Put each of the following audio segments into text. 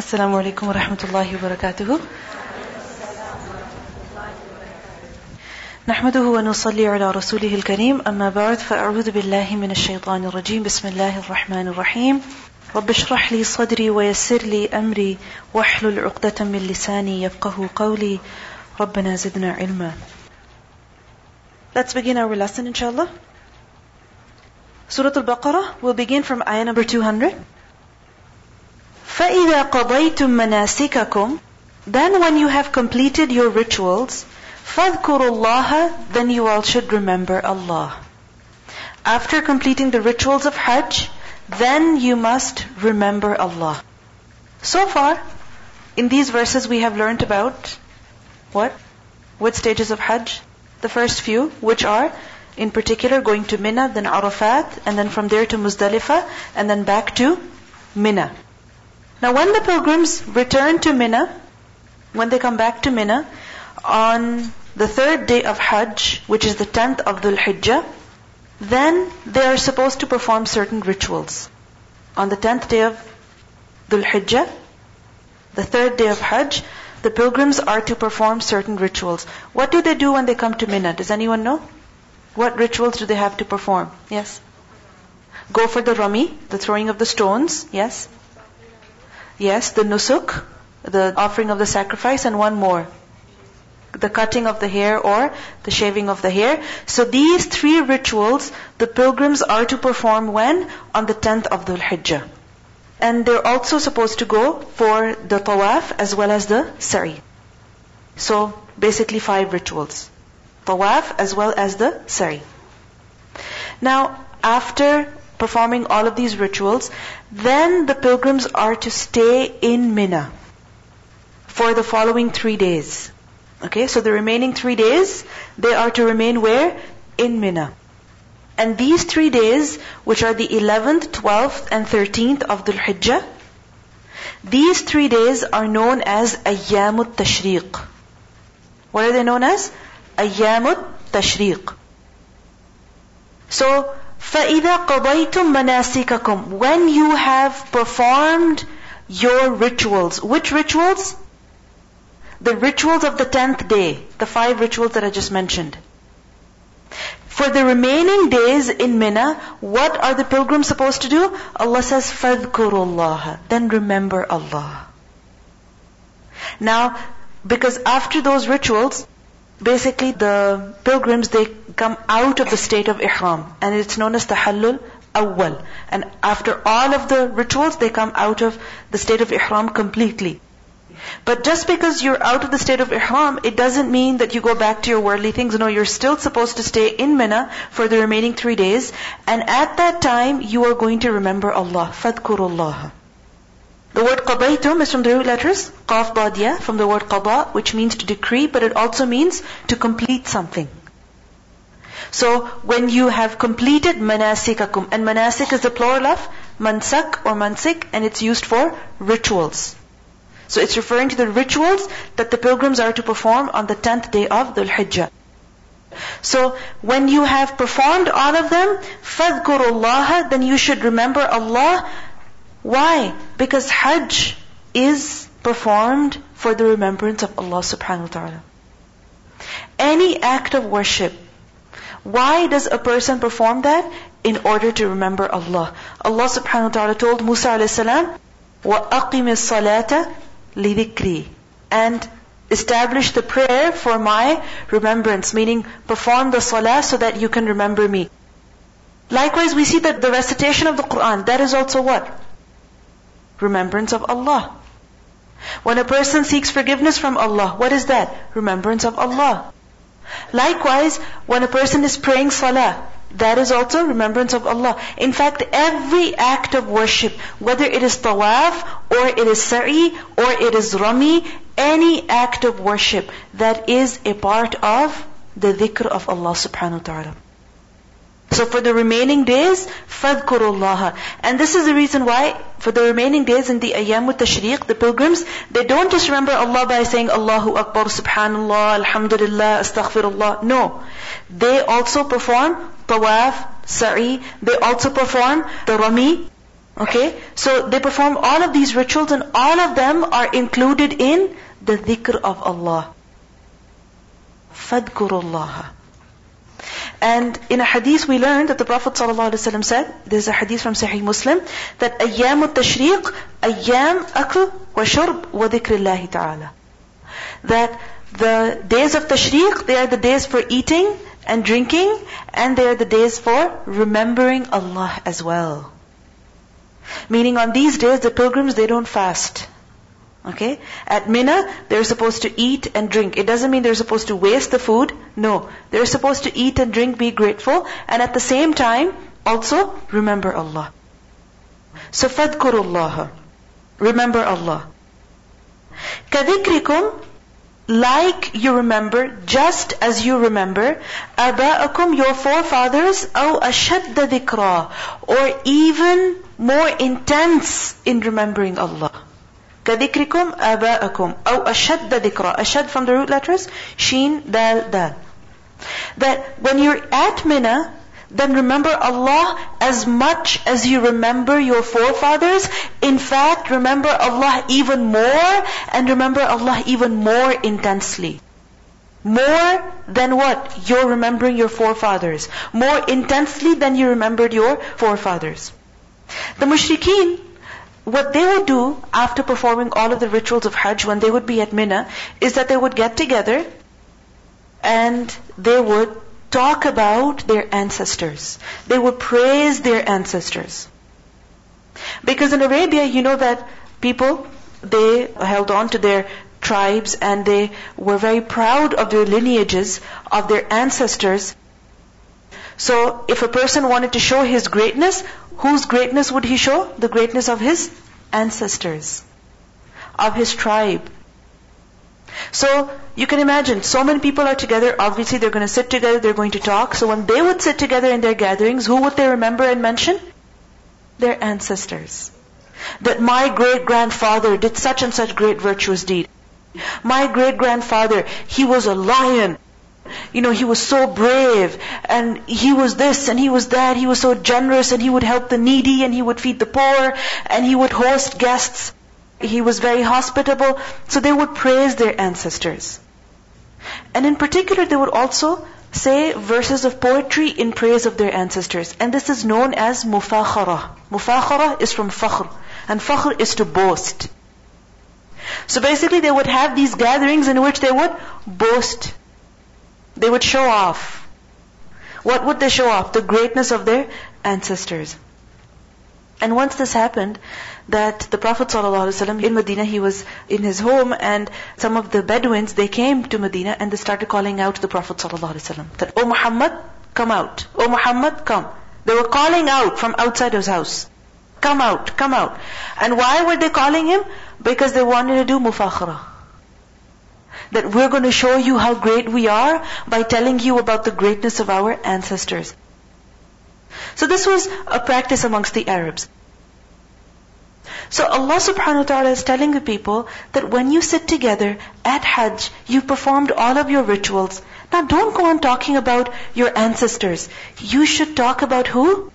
السلام عليكم ورحمة الله وبركاته. نحمده ونصلي على رسوله الكريم. أما بعد فأعوذ بالله من الشيطان الرجيم. بسم الله الرحمن الرحيم. رب اشرح لي صدري ويسر لي أمري واحلل عقدة من لساني يفقه قولي. ربنا زدنا علما. Let's begin our lesson inshallah. Surah Al-Baqarah will begin from ayah number 200. فَإِذَا قَضَيْتُم مَنَاسِكَكُمْ Then when you have completed your rituals, فَاذْكُرُوا اللَّهَ Then you all should remember Allah. After completing the rituals of Hajj, then you must remember Allah. So far, in these verses we have learned about what? What stages of Hajj? The first few, which are, in particular, going to Mina, then Arafat, and then from there to Muzdalifah, and then back to Mina. Now when the pilgrims return to Mina, when they come back to Mina, on the third day of Hajj, which is the 10th of Dhul Hijjah, then they are supposed to perform certain rituals. On the 10th day of Dhul Hijjah, the third day of Hajj, the pilgrims are to perform certain rituals. What do they do when they come to Mina? Does anyone know? What rituals do they have to perform? Yes? Go for the rami, the throwing of the stones. Yes? Yes, the nusuk, the offering of the sacrifice, and one more. The cutting of the hair or the shaving of the hair. So these three rituals, the pilgrims are to perform when? On the 10th of Dhul Hijjah. And they're also supposed to go for the tawaf as well as the sa'i. So basically five rituals. Tawaf as well as the sa'i. Now, after performing all of these rituals, then the pilgrims are to stay in Mina for the following three days. Okay, so the remaining three days, they are to remain where? In Mina. And these three days, which are the 11th, 12th, and 13th of Dhul Hijjah, these three days are known as Ayyamut Tashriq. What are they known as? Ayyamut Tashriq. So, فَإِذَا قَضَيْتُم مَنَاسِكَكُمْ When you have performed your rituals. Which rituals? The rituals of the tenth day. The five rituals that I just mentioned. For the remaining days in Mina, what are the pilgrims supposed to do? Allah says, فَاذْكُرُوا اللَّهَ Then remember Allah. Now, because after those rituals, basically the pilgrims, they come out of the state of ihram and it's known as tahallul awwal. And after all of the rituals, they come out of the state of ihram completely. But just because you're out of the state of ihram, it doesn't mean that you go back to your worldly things. No, you're still supposed to stay in Mina for the remaining three days. And at that time, you are going to remember Allah. Fadkurullah. The word qadaytum is from the root letters qaf dad ya, from the word qada, which means to decree, but it also means to complete something. So, when you have completed manasikakum, and manasik is the plural of mansak or mansik, and it's used for rituals. So it's referring to the rituals that the pilgrims are to perform on the 10th day of Dhul Hijjah. So when you have performed all of them, فَاذْكُرُوا اللَّهَ Then you should remember Allah. Why? Because Hajj is performed for the remembrance of Allah subhanahu wa ta'ala. Any act of worship, why does a person perform that? In order to remember Allah. Allah subhanahu wa ta'ala told Musa alayhi salam, وَأَقِمِ الصَّلَاةَ lidikri and establish the prayer for my remembrance, meaning perform the salah so that you can remember me. Likewise, we see that the recitation of the Quran, that is also what? Remembrance of Allah. When a person seeks forgiveness from Allah, what is that? Remembrance of Allah. Likewise, when a person is praying salah, that is also remembrance of Allah. In fact, every act of worship, whether it is tawaf, or it is sa'i, or it is rami, any act of worship, that is a part of the dhikr of Allah subhanahu wa ta'ala. So for the remaining days, فَاذْكُرُوا And this is the reason why, for the remaining days in the Ayyamut Tashriq, the pilgrims, they don't just remember Allah by saying Allahu Akbar, Subhanallah, Alhamdulillah, Astaghfirullah. No. They also perform tawaf, sa'i. They also perform the rami. Okay? So they perform all of these rituals and all of them are included in the dhikr of Allah. فَاذْكُرُوا And in a hadith we learned that the Prophet ﷺ said, there's a hadith from Sahih Muslim, that أيام التشريق أيام أكل وشرب وذكر الله تعالى. That the days of tashriq, they are the days for eating and drinking, and they are the days for remembering Allah as well. Meaning on these days, the pilgrims, they don't fast. Okay? At Mina, they're supposed to eat and drink. It doesn't mean they're supposed to waste the food. No. They're supposed to eat and drink, be grateful, and at the same time, also remember Allah. So fadkurullah. Remember Allah. Kadikrikum, like you remember, just as you remember, aba'akum, your forefathers, aw ashadda dhikra, or even more intense in remembering Allah. كذكركم آباءكم أو أشد ذكرا أشد from the root letters Sheen, Dal, Dal that when you're at Mina then remember Allah as much as you remember your forefathers. In fact, remember Allah even more and remember Allah even more intensely. More than what? You're remembering your forefathers. More intensely than you remembered your forefathers. The mushrikeen, what they would do after performing all of the rituals of Hajj when they would be at Mina is that they would get together and they would talk about their ancestors. They would praise their ancestors. Because in Arabia, you know that people, they held on to their tribes and they were very proud of their lineages, of their ancestors. So if a person wanted to show his greatness, whose greatness would he show? The greatness of his ancestors, of his tribe. So you can imagine, so many people are together, obviously they're going to sit together, they're going to talk. So when they would sit together in their gatherings, who would they remember and mention? Their ancestors. That my great grandfather did such and such great virtuous deed. My great grandfather, he was a lion. You know, he was so brave and he was this and he was that. He was so generous and he would help the needy and he would feed the poor and he would host guests. He was very hospitable. So they would praise their ancestors. And in particular, they would also say verses of poetry in praise of their ancestors. And this is known as mufakhara. Mufakhara is from fakhr. And fakhr is to boast. So basically they would have these gatherings in which they would boast. They would show off. What would they show off? The greatness of their ancestors. And once this happened, that the Prophet ﷺ in Medina, he was in his home and some of the Bedouins, they came to Medina and they started calling out to the Prophet ﷺ that, Oh Muhammad, come out. Oh Muhammad, come. They were calling out from outside his house. Come out, come out. And why were they calling him? Because they wanted to do mufakhara. That we're going to show you how great we are by telling you about the greatness of our ancestors. So this was a practice amongst the Arabs. So Allah subhanahu wa ta'ala is telling the people that when you sit together at Hajj, you performed all of your rituals. Now don't go on talking about your ancestors. You should talk about who?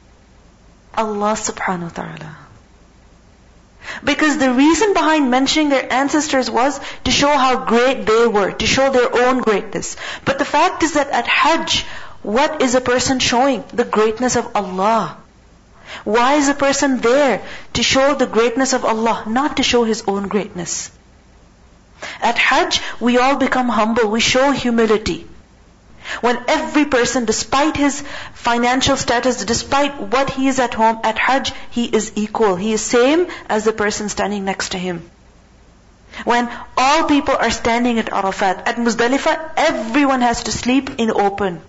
Allah subhanahu wa ta'ala. Because the reason behind mentioning their ancestors was to show how great they were, to show their own greatness. But the fact is that at Hajj, what is a person showing? The greatness of Allah. Why is a person there? To show the greatness of Allah, not to show his own greatness. At Hajj, we all become humble. We show humility. When every person, despite his financial status, despite what he is at home, at Hajj, he is equal. He is same as the person standing next to him. When all people are standing at Arafat, at Muzdalifah, everyone has to sleep in open.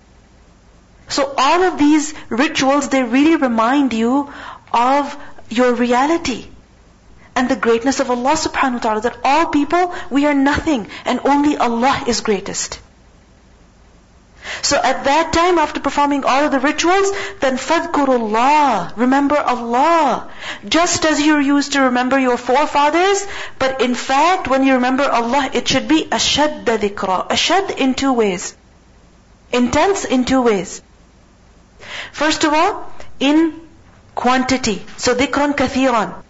So all of these rituals, they really remind you of your reality and the greatness of Allah subhanahu wa ta'ala. That all people, we are nothing and only Allah is greatest. So at that time, after performing all of the rituals, then fadkurullah, remember Allah. Just as you're used to remember your forefathers, but in fact, when you remember Allah, it should be ashadda dhikra. Ashad in two ways. Intense in two ways. First of all, in quantity. So dhikran kathiran.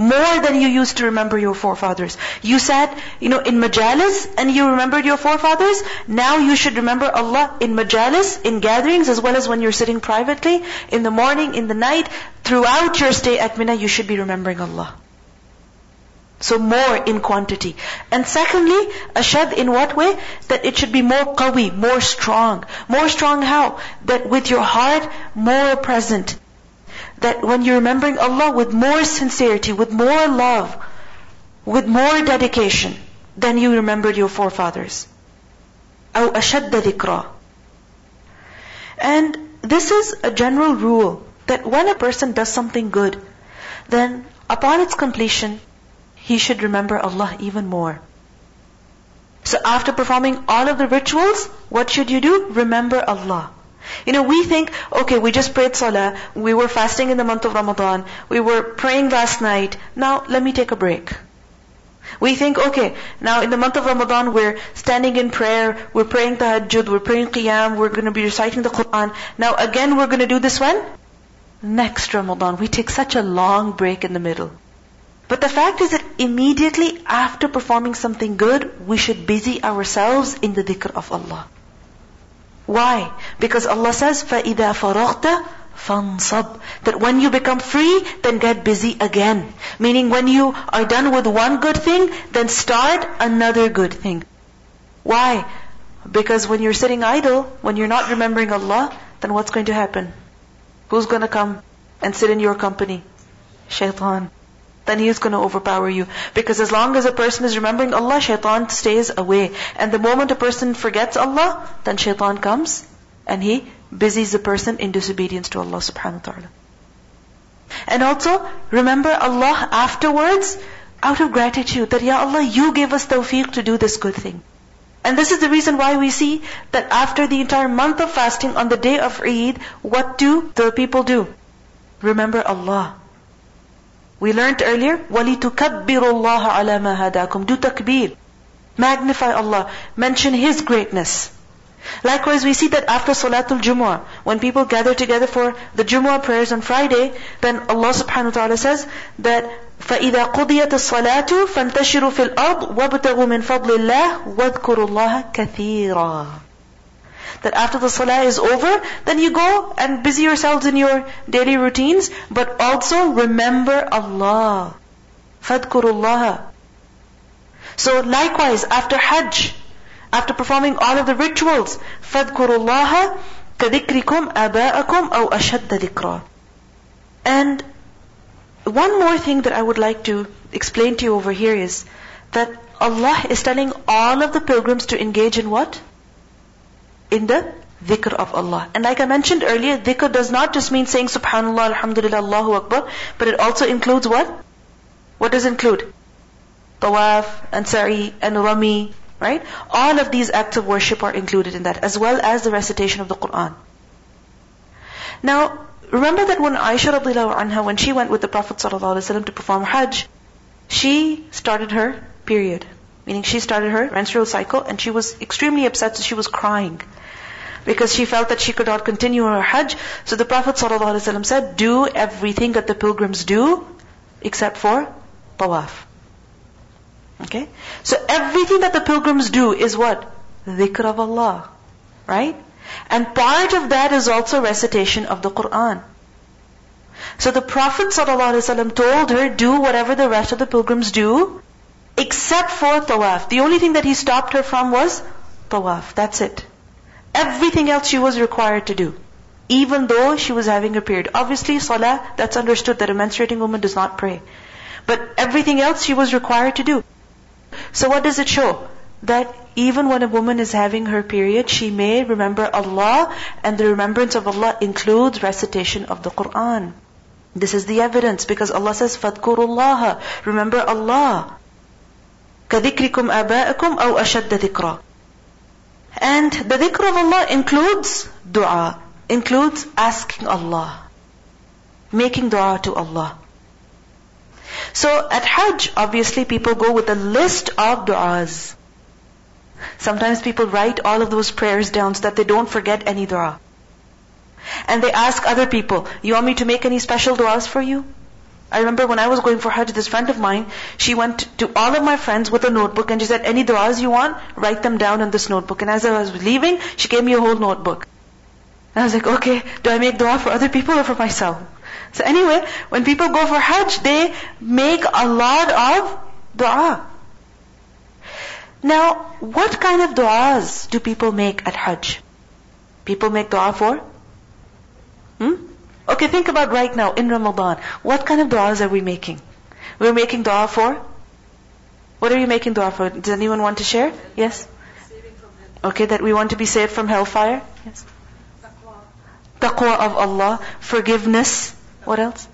More than you used to remember your forefathers. You sat, you know, in majalis and you remembered your forefathers. Now you should remember Allah in majalis, in gatherings, as well as when you're sitting privately, in the morning, in the night. Throughout your stay at Mina, you should be remembering Allah. So more in quantity. And secondly, ashad in what way? That it should be more qawi, more strong. More strong how? That with your heart more present that when you're remembering Allah with more sincerity, with more love, with more dedication, than you remembered your forefathers. أو أشد ذكرى. And this is a general rule that when a person does something good, then upon its completion, he should remember Allah even more. So after performing all of the rituals, what should you do? Remember Allah. You know, we think, okay, we just prayed salah, we were fasting in the month of Ramadan, we were praying last night, now let me take a break. We think, okay, now in the month of Ramadan we're standing in prayer, we're praying tahajjud, we're praying qiyam, we're going to be reciting the Quran. Now again we're going to do this when? Next Ramadan. We take such a long break in the middle. But the fact is that immediately after performing something good, we should busy ourselves in the dhikr of Allah. Why? Because Allah says, فَإِذَا فَرَغْتَ فَانصَبْ That when you become free, then get busy again. Meaning when you are done with one good thing, then start another good thing. Why? Because when you're sitting idle, when you're not remembering Allah, then what's going to happen? Who's going to come and sit in your company? Shaitan then he is going to overpower you. Because as long as a person is remembering Allah, shaitan stays away. And the moment a person forgets Allah, then shaitan comes and he busies the person in disobedience to Allah subhanahu wa ta'ala. And also, remember Allah afterwards out of gratitude that, Ya Allah, you gave us tawfiq to do this good thing. And this is the reason why we see that after the entire month of fasting on the day of Eid, what do the people do? Remember Allah. We learned earlier, وَلِتُكَبِّرُوا اللَّهَ عَلَى مَا هَدَاكُمْ Do takbir. Magnify Allah. Mention His greatness. Likewise, we see that after Salatul Jumu'ah, when people gather together for the Jumu'ah prayers on Friday, then Allah subhanahu wa ta'ala says that فَإِذَا قُضِيَتِ الصَّلَاةُ فَانْتَشِرُوا فِي الْأَرْضِ وَابْتَغُوا مِنْ فَضْلِ اللَّهِ وَاذْكُرُوا اللَّهَ كَثِيرًا that after the salah is over, then you go and busy yourselves in your daily routines, but also remember Allah. Fadkurullah. So likewise, after Hajj, after performing all of the rituals, فَاذْكُرُوا كَذِكْرِكُمْ آبَاءَكُمْ أَوْ أَشَدَّ ذِكْرًا And one more thing that I would like to explain to you over here is that Allah is telling all of the pilgrims to engage in what? In the dhikr of Allah. And like I mentioned earlier, dhikr does not just mean saying subhanallah, alhamdulillah, Allahu Akbar, but it also includes what? What does include? Tawaf and sa'i and rami, right? All of these acts of worship are included in that, as well as the recitation of the Quran. Now, remember that when Aisha radiallahu anha, when she went with the Prophet ﷺ to perform Hajj, she started her period. Meaning she started her menstrual cycle and she was extremely upset, so she was crying because she felt that she could not continue her Hajj. So the Prophet ﷺ said, do everything that the pilgrims do except for tawaf. Okay? So everything that the pilgrims do is what? Dhikr of Allah. Right? And part of that is also recitation of the Quran. So the Prophet ﷺ told her, do whatever the rest of the pilgrims do, except for tawaf. The only thing that he stopped her from was tawaf. That's it. Everything else she was required to do. Even though she was having a period. Obviously, salah, that's understood that a menstruating woman does not pray. But everything else she was required to do. So what does it show? That even when a woman is having her period, she may remember Allah, and the remembrance of Allah includes recitation of the Quran. This is the evidence, because Allah says, فَاذْكُرُوا اللَّهَ Remember Allah. كَذِكْرِكُمْ آبَاءَكُمْ أَوْ أَشَدَّ ذِكْرًا and the dhikr of Allah includes dua, includes asking Allah, making dua to Allah. So at Hajj, obviously people go with a list of du'as. Sometimes people write all of those prayers down so that they don't forget any dua. And they ask other people, you want me to make any special du'as for you? I remember when I was going for Hajj, this friend of mine, she went to all of my friends with a notebook and she said, any du'as you want, write them down in this notebook. And as I was leaving, she gave me a whole notebook. And I was like, okay, do I make dua for other people or for myself? So anyway, when people go for Hajj, they make a lot of dua. Now, what kind of du'as do people make at Hajj? People make dua for? Hmm? Okay, think about right now in Ramadan. What kind of du'as are we making? We're making dua for? What are you making dua for? Does anyone want to share? Yes? Okay, that we want to be saved from hellfire? Yes. Taqwa of Allah, forgiveness. What else?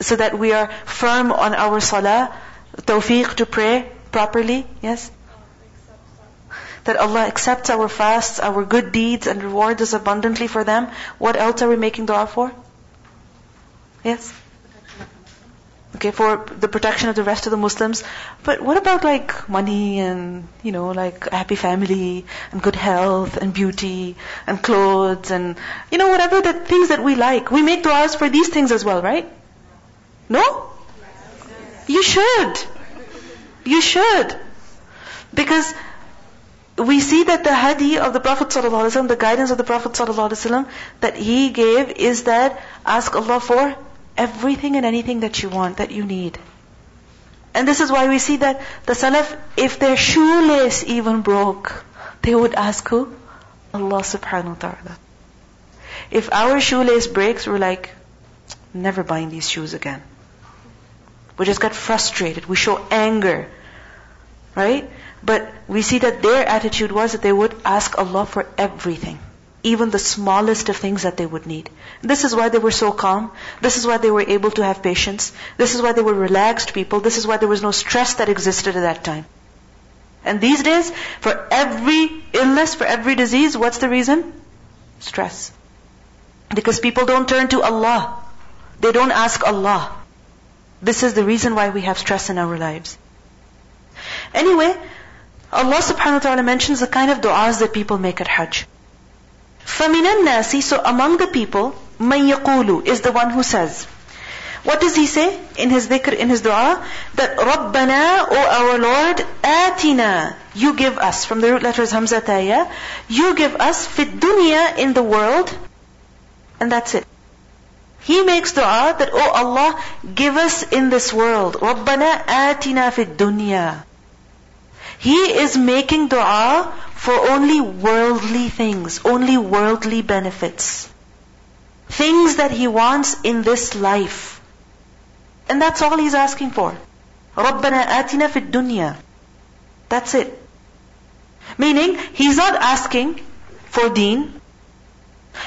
So that we are firm on our salah, tawfiq to pray properly. Yes? That Allah accepts our fasts, our good deeds, and rewards us abundantly for them. What else are we making dua for? Yes? Okay, for the protection of the rest of the Muslims. But what about like money and, you know, like a happy family and good health and beauty and clothes and, you know, whatever the things that we like. We make du'as for these things as well, right? No? You should. You should. Because we see that the hadi of the Prophet ﷺ, the guidance of the Prophet ﷺ that he gave is that ask Allah for everything and anything that you want, that you need. And this is why we see that the Salaf, if their shoelace even broke, they would ask who? Allah subhanahu wa ta'ala. If our shoelace breaks, we're like, never buying these shoes again. We just get frustrated. We show anger. Right? But we see that their attitude was that they would ask Allah for everything. Even the smallest of things that they would need. This is why they were so calm. This is why they were able to have patience. This is why they were relaxed people. This is why there was no stress that existed at that time. And these days, for every illness, for every disease, what's the reason? Stress. Because people don't turn to Allah. They don't ask Allah. This is the reason why we have stress in our lives. Anyway, Allah subhanahu wa ta'ala mentions the kind of du'as that people make at Hajj. فَمِنَ النَّاسِ So among the people, مَن يَقُولُ is the one who says. What does he say in his dhikr, in his dua? That رَبَّنَا, O our Lord, آتِنا, you give us, from the root letters Hamza Taya, you give us fit dunya in the world, and that's it. He makes dua that, Oh Allah, give us in this world. رَبَّنَا آتِنا فِي الدُّنْيَا He is making dua for only worldly things, only worldly benefits. Things that he wants in this life. And that's all he's asking for. رَبَّنَا آتِنَا فِي الدُّنْيَا That's it. Meaning, he's not asking for deen.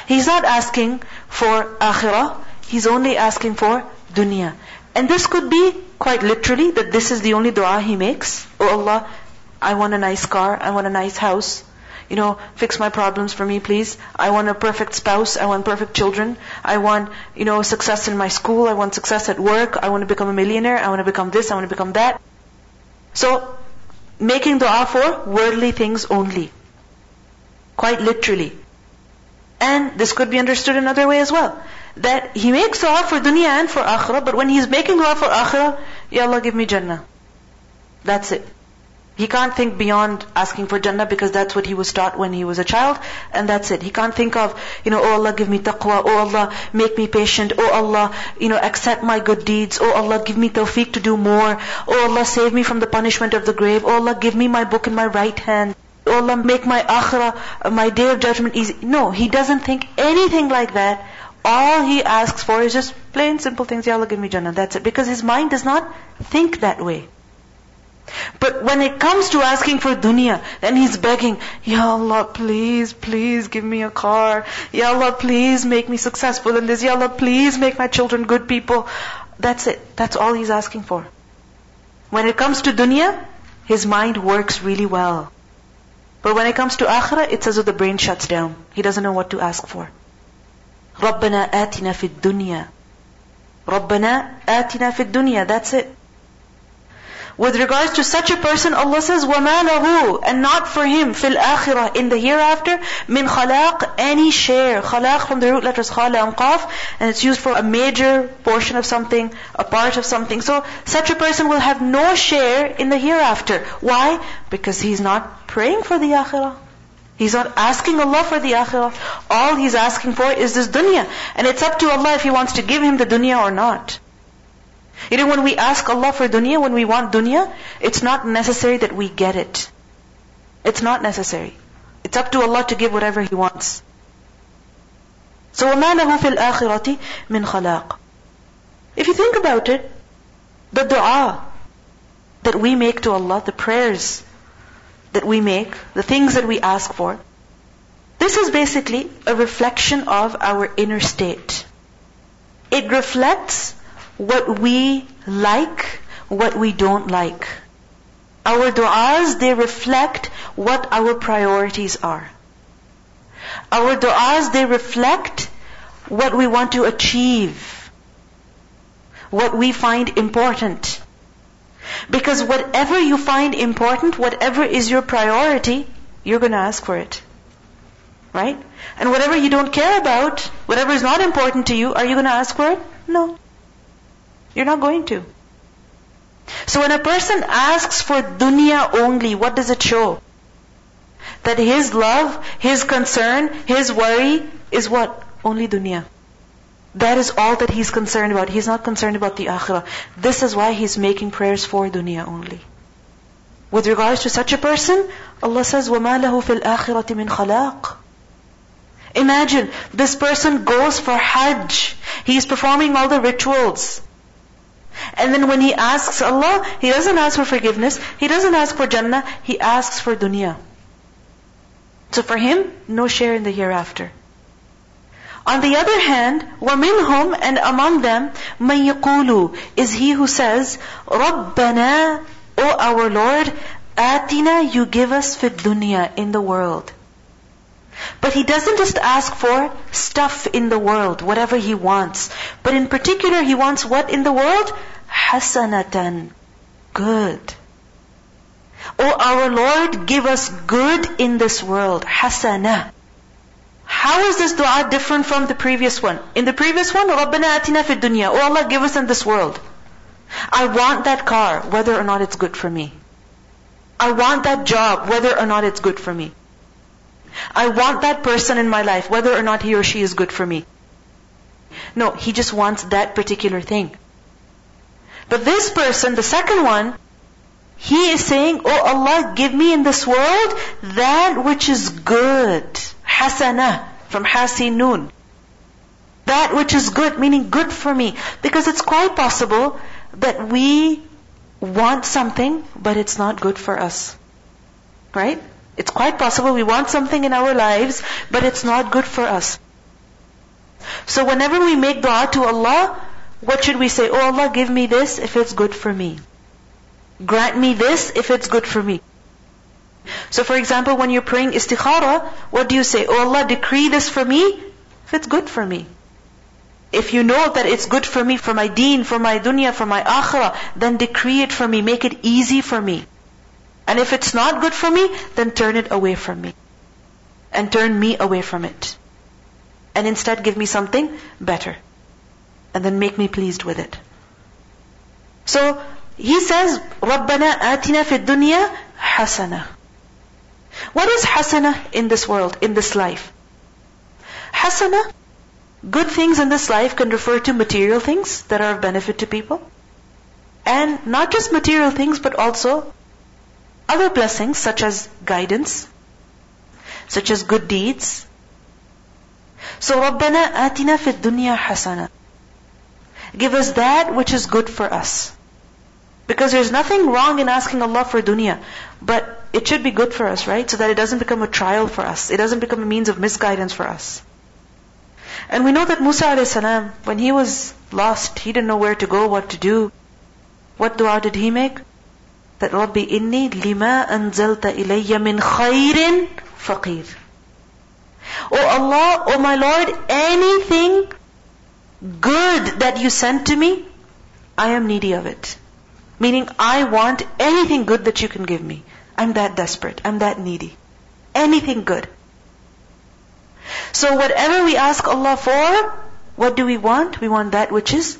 He's not asking for akhirah. He's only asking for dunya. And this could be quite literally that this is the only dua he makes. Oh Allah, I want a nice car, I want a nice house. You know, fix my problems for me, please. I want a perfect spouse. I want perfect children. I want, you know, success in my school. I want success at work. I want to become a millionaire. I want to become this. I want to become that. So, making dua for worldly things only. Quite literally. And this could be understood another way as well. That he makes dua for dunya and for akhirah, but when he's making dua for akhirah, Ya Allah give me Jannah. That's it. He can't think beyond asking for Jannah because that's what he was taught when he was a child, and that's it. He can't think of, you know, oh Allah give me taqwa, oh Allah make me patient, oh Allah, you know, accept my good deeds, oh Allah give me tawfiq to do more, oh Allah save me from the punishment of the grave, oh Allah give me my book in my right hand, oh Allah make my akhirah, my day of judgment easy. No, he doesn't think anything like that. All he asks for is just plain simple things, Ya Allah give me Jannah, that's it. Because his mind does not think that way. But when it comes to asking for dunya, then he's begging, Ya Allah, please, please give me a car. Ya Allah, please make me successful in this. Ya Allah, please make my children good people. That's it. That's all he's asking for. When it comes to dunya, his mind works really well. But when it comes to akhirah, it's as if the brain shuts down. He doesn't know what to ask for. رَبَّنَا آتِنَا فِي الدُّنْيَا رَبَّنَا آتِنَا فِي الدُّنْيَا That's it. With regards to such a person, Allah says, وَمَا لَهُ And not for him, fil akhirah, in the hereafter, min khalaq, any share. Khalaq from the root letters khala and qaf, and it's used for a major portion of something, a part of something. So, such a person will have no share in the hereafter. Why? Because he's not praying for the akhirah. He's not asking Allah for the akhirah. All he's asking for is this dunya. And it's up to Allah if He wants to give him the dunya or not. You know, when we ask Allah for dunya, when we want dunya, it's not necessary that we get it. It's not necessary. It's up to Allah to give whatever He wants. So وَمَا لَهُ فِي الْآخِرَةِ مِنْ خَلَاقٍ If you think about it, the dua that we make to Allah, the prayers that we make, the things that we ask for, this is basically a reflection of our inner state. It reflects what we like, what we don't like. Our du'as, they reflect what our priorities are. Our du'as, they reflect what we want to achieve, what we find important. Because whatever you find important, whatever is your priority, you're going to ask for it. Right? And whatever you don't care about, whatever is not important to you, are you going to ask for it? No. You're not going to. So when a person asks for dunya only, what does it show? That his love, his concern, his worry is what? Only dunya. That is all that he's concerned about. He's not concerned about the akhirah. This is why he's making prayers for dunya only. With regards to such a person, Allah says, وَمَا لَهُ فِي الْآخِرَةِ مِنْ خَلَاقٍ Imagine, this person goes for Hajj. He's performing all the rituals. And then when he asks Allah, he doesn't ask for forgiveness, he doesn't ask for Jannah, he asks for dunya. So for him, no share in the hereafter. On the other hand, وَمِنْهُمْ And among them, مَن يَقُولُ Is he who says, رَبَّنَا O our Lord, آتِنا You give us فِي الدُّنْيَا In the world. But he doesn't just ask for stuff in the world, whatever he wants. But in particular, he wants what in the world? Hasanatan. Good. O our Lord, give us good in this world. Hasana. How is this dua different from the previous one? In the previous one, رَبَّنَا آتِنَا فِي الدُّنْيَا Oh Allah, give us in this world. I want that car, whether or not it's good for me. I want that job, whether or not it's good for me. I want that person in my life, whether or not he or she is good for me. No, he just wants that particular thing. But this person, the second one, he is saying, Oh Allah, give me in this world that which is good. Hasana, from Hasinun. That which is good, meaning good for me. Because it's quite possible that we want something, but it's not good for us. Right? It's quite possible we want something in our lives, but it's not good for us. So whenever we make dua to Allah, what should we say? Oh Allah, give me this if it's good for me. Grant me this if it's good for me. So for example, when you're praying istikhara, what do you say? Oh Allah, decree this for me if it's good for me. If you know that it's good for me, for my deen, for my dunya, for my akhirah, then decree it for me, make it easy for me. And if it's not good for me, then turn it away from me. And turn me away from it. And instead give me something better. And then make me pleased with it. So, he says, رَبَّنَا آتِنَا فِي الدُّنْيَا حَسَنَةً What is hasana in this world, in this life? Hasana, good things in this life can refer to material things that are of benefit to people. And not just material things, but also other blessings such as guidance, such as good deeds. So رَبَّنَا آتِنَا فِي الدُّنْيَا حَسَنَةً Give us that which is good for us. Because there's nothing wrong in asking Allah for dunya, but it should be good for us, right? So that it doesn't become a trial for us. It doesn't become a means of misguidance for us. And we know that Musa a.s., when he was lost, he didn't know where to go, what to do. What dua did he make? That Rabbi inni lima anzalta ilayya min khairin faqir. Oh Allah, oh my Lord, anything good that you sent to me, I am needy of it. Meaning, I want anything good that you can give me. I'm that desperate. I'm that needy. Anything good. So whatever we ask Allah for, what do we want? We want that which is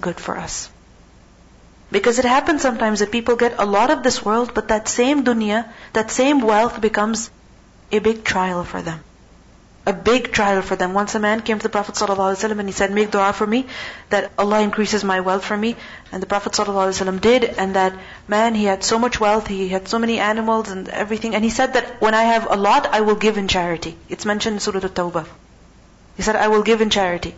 good for us. Because it happens sometimes that people get a lot of this world, but that same dunya, that same wealth becomes a big trial for them a big trial for them. Once a man came to the Prophet ﷺ and he said, make dua for me, that Allah increases my wealth for me. And the Prophet ﷺ did, and that man, he had so much wealth, he had so many animals and everything, and he said that when I have a lot, I will give in charity. It's mentioned in Surah At-Tawbah. He said, I will give in charity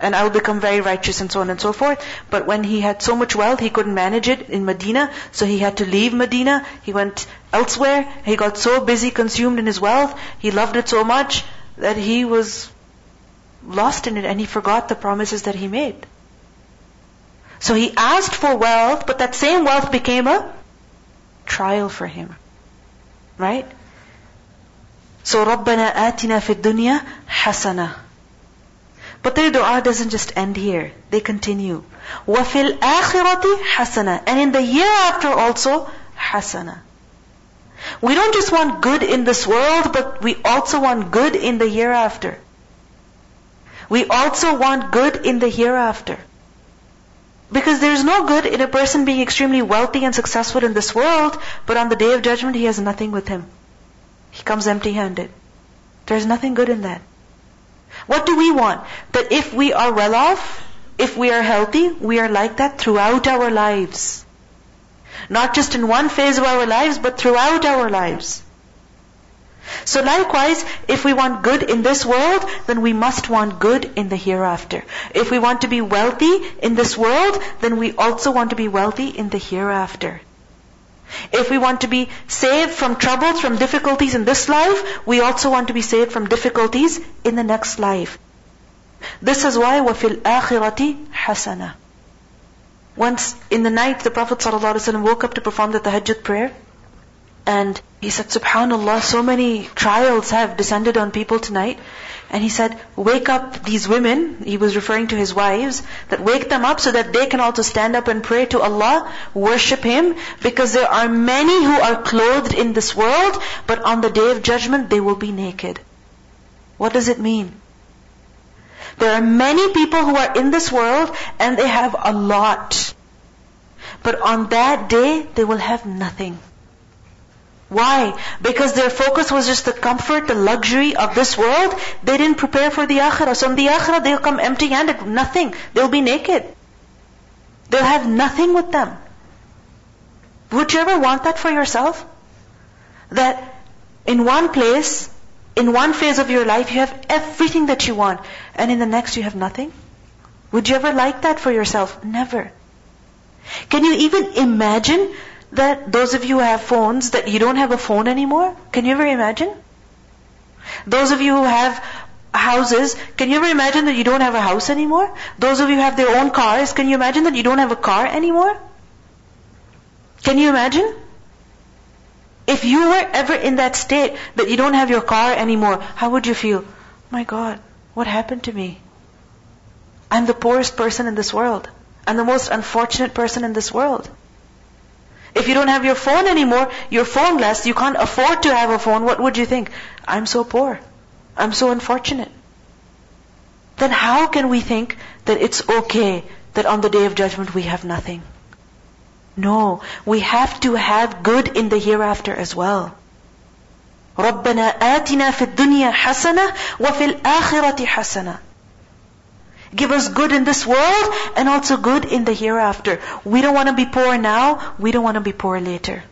and I will become very righteous and so on and so forth. But when he had so much wealth, he couldn't manage it in Medina, so he had to leave Medina. He went elsewhere. He got so busy, consumed in his wealth. He loved it so much that he was lost in it and he forgot the promises that he made. So he asked for wealth, but that same wealth became a trial for him. Right? So رَبَّنَا آتِنَا فِي الدُّنْيَا حَسَنَةً but their dua doesn't just end here. They continue. وَفِي الْآخِرَةِ حَسَنَةً And in the year after also, حَسَنَةً We don't just want good in this world, but we also want good in the hereafter. We also want good in the hereafter. Because there is no good in a person being extremely wealthy and successful in this world, but on the day of judgment he has nothing with him. He comes empty handed. There's nothing good in that. What do we want? That if we are well off, if we are healthy, we are like that throughout our lives. Not just in one phase of our lives, but throughout our lives. So likewise, if we want good in this world, then we must want good in the hereafter. If we want to be wealthy in this world, then we also want to be wealthy in the hereafter. If we want to be saved from troubles, from difficulties in this life, we also want to be saved from difficulties in the next life. This is why وَفِي الْآخِرَةِ حَسَنَةً Once in the night, the Prophet ﷺ woke up to perform the tahajjud prayer. And he said, Subhanallah, so many trials have descended on people tonight. And he said, wake up these women, he was referring to his wives, that wake them up so that they can also stand up and pray to Allah, worship Him, because there are many who are clothed in this world, but on the day of judgment they will be naked. What does it mean? There are many people who are in this world and they have a lot. But on that day, they will have nothing. Why? Because their focus was just the comfort, the luxury of this world. They didn't prepare for the akhirah. So in the akhirah, they'll come empty handed, nothing. They'll be naked. They'll have nothing with them. Would you ever want that for yourself? That in one place, in one phase of your life, you have everything that you want, and in the next you have nothing? Would you ever like that for yourself? Never. Can you even imagine that those of you who have phones, that you don't have a phone anymore? Can you ever imagine? Those of you who have houses, can you ever imagine that you don't have a house anymore? Those of you who have their own cars, can you imagine that you don't have a car anymore? Can you imagine? If you were ever in that state that you don't have your car anymore, how would you feel? My God, what happened to me? I'm the poorest person in this world. I'm the most unfortunate person in this world. If you don't have your phone anymore, you're phoneless, you can't afford to have a phone, what would you think? I'm so poor. I'm so unfortunate. Then how can we think that it's okay that on the day of judgment we have nothing? No, we have to have good in the hereafter as well. رَبَّنَا آتِنَا فِي الدُّنْيَا حَسَنَةً وَفِي الْآخِرَةِ حَسَنَةً Give us good in this world and also good in the hereafter. We don't want to be poor now, we don't want to be poor later.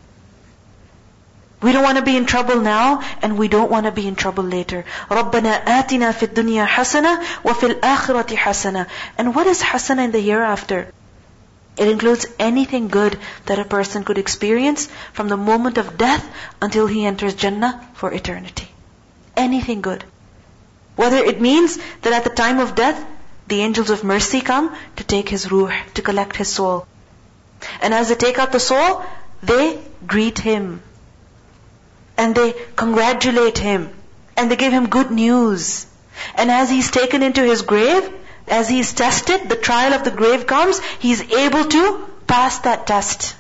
We don't want to be in trouble now, and we don't want to be in trouble later. رَبَّنَا آتِنَا فِي الدُّنْيَا حَسَنَةً وَفِي الْآخِرَةِ حَسَنَةً And what is hasana in the hereafter? It includes anything good that a person could experience from the moment of death until he enters Jannah for eternity. Anything good. Whether it means that at the time of death, the angels of mercy come to take his ruh, to collect his soul. And as they take out the soul, they greet him. And they congratulate him. And they give him good news. And as he's taken into his grave, as he's tested, the trial of the grave comes, he's able to pass that test.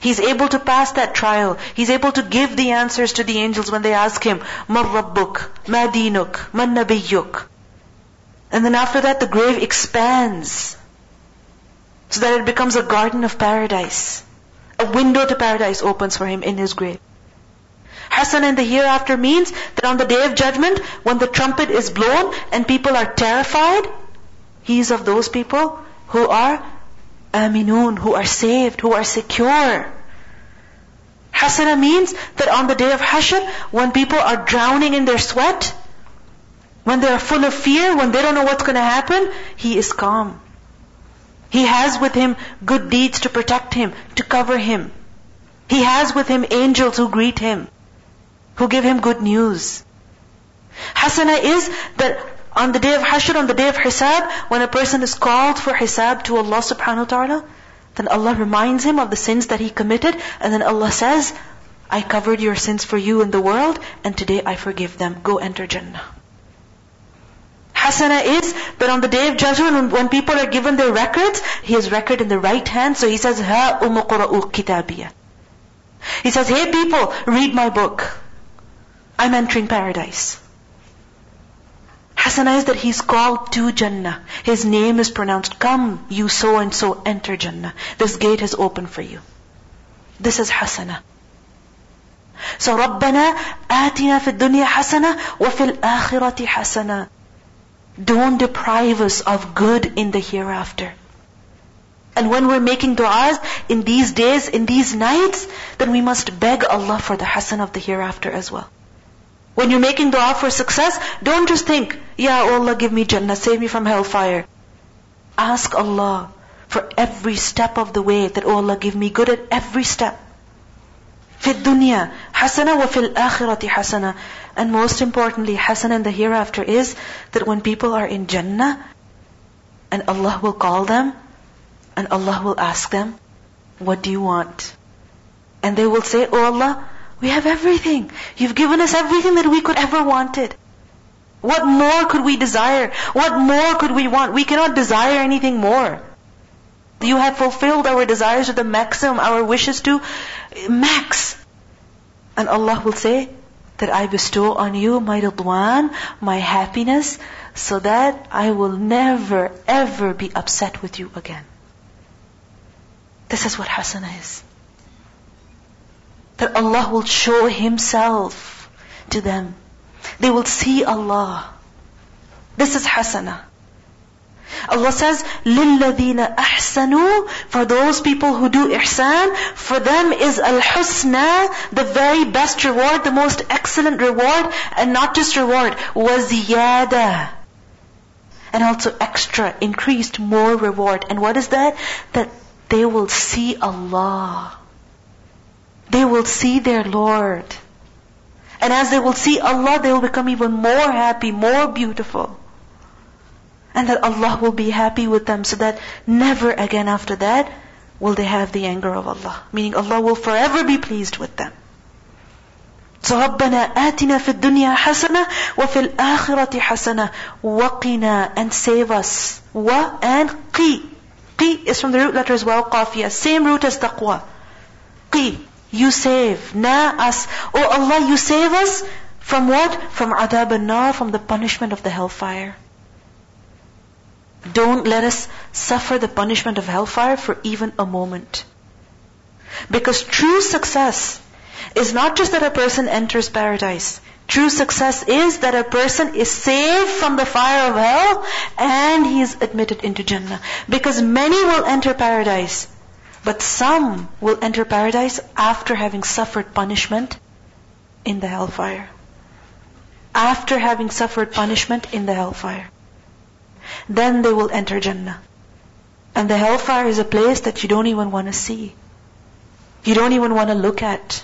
He's able to pass that trial. He's able to give the answers to the angels when they ask him, Ma Rabbuk, Ma Dinuk, Ma Nabiyyuk. And then after that the grave expands. So that it becomes a garden of paradise. A window to paradise opens for him in his grave. Hasan in the hereafter means that on the day of judgment, when the trumpet is blown and people are terrified, he is of those people who are aminun, who are saved, who are secure. Hasana means that on the day of Hashr, when people are drowning in their sweat, when they are full of fear, when they don't know what's going to happen, he is calm. He has with him good deeds to protect him, to cover him. He has with him angels who greet him, who give him good news. Hasana is that on the day of Hashr, on the day of Hisab, when a person is called for Hisab to Allah subhanahu wa ta'ala, then Allah reminds him of the sins that he committed, and then Allah says, I covered your sins for you in the world, and today I forgive them. Go enter Jannah Hasana is that on the day of judgment, when people are given their records, he has record in the right hand, so he says, Ha umuqra'u kitabiya. He says, hey people, read my book. I'm entering paradise. Hasana is that he's called to Jannah. His name is pronounced, come, you so and so enter Jannah. This gate is open for you. This is Hasana. So ربنا آتنا في الدنيا حسنة وفي الآخرة حسنة. Don't deprive us of good in the hereafter. And when we're making du'as in these days, in these nights, then we must beg Allah for the hasan of the hereafter as well. When you're making dua for success, don't just think, Ya Allah, give me Jannah, save me from hellfire. Ask Allah for every step of the way that, oh Allah, give me good at every step. في الدنيا حسنة وفي الآخرة حسنة and most importantly, Hasan in the hereafter is that when people are in Jannah, and Allah will call them, and Allah will ask them, What do you want? And they will say, Oh Allah, we have everything. You've given us everything that we could ever wanted. What more could we desire? What more could we want? We cannot desire anything more. You have fulfilled our desires to the maximum, our wishes to max. And Allah will say, that I bestow on you my ridwan, my happiness, so that I will never ever be upset with you again. This is what hasana is that Allah will show Himself to them. They will see Allah. This is hasana. Allah says, لِلَّذِينَ أَحْسَنُوا For those people who do ihsan, for them is al-husna, the very best reward, the most excellent reward, and not just reward, وَزِيَادَةً And also extra, increased, more reward. And what is that? That they will see Allah. They will see their Lord. And as they will see Allah, they will become even more happy, more beautiful. And that Allah will be happy with them so that never again after that will they have the anger of Allah. Meaning Allah will forever be pleased with them. So ربنا آتنا في الدنيا حسنة وفي الآخرة حسنة وقنا and save us. Wa and qi. Qi is from the root letters well qafiyah. Same root as taqwa. Qi. You save. Na us. Oh Allah, you save us from what? From adab an-nar, from the punishment of the hellfire. Don't let us suffer the punishment of hellfire for even a moment. Because true success is not just that a person enters paradise. True success is that a person is saved from the fire of hell and he is admitted into Jannah. Because many will enter paradise but some will enter paradise after having suffered punishment in the hellfire. After having suffered punishment in the hellfire. Then they will enter Jannah. And the hellfire is a place that you don't even want to see. You don't even want to look at.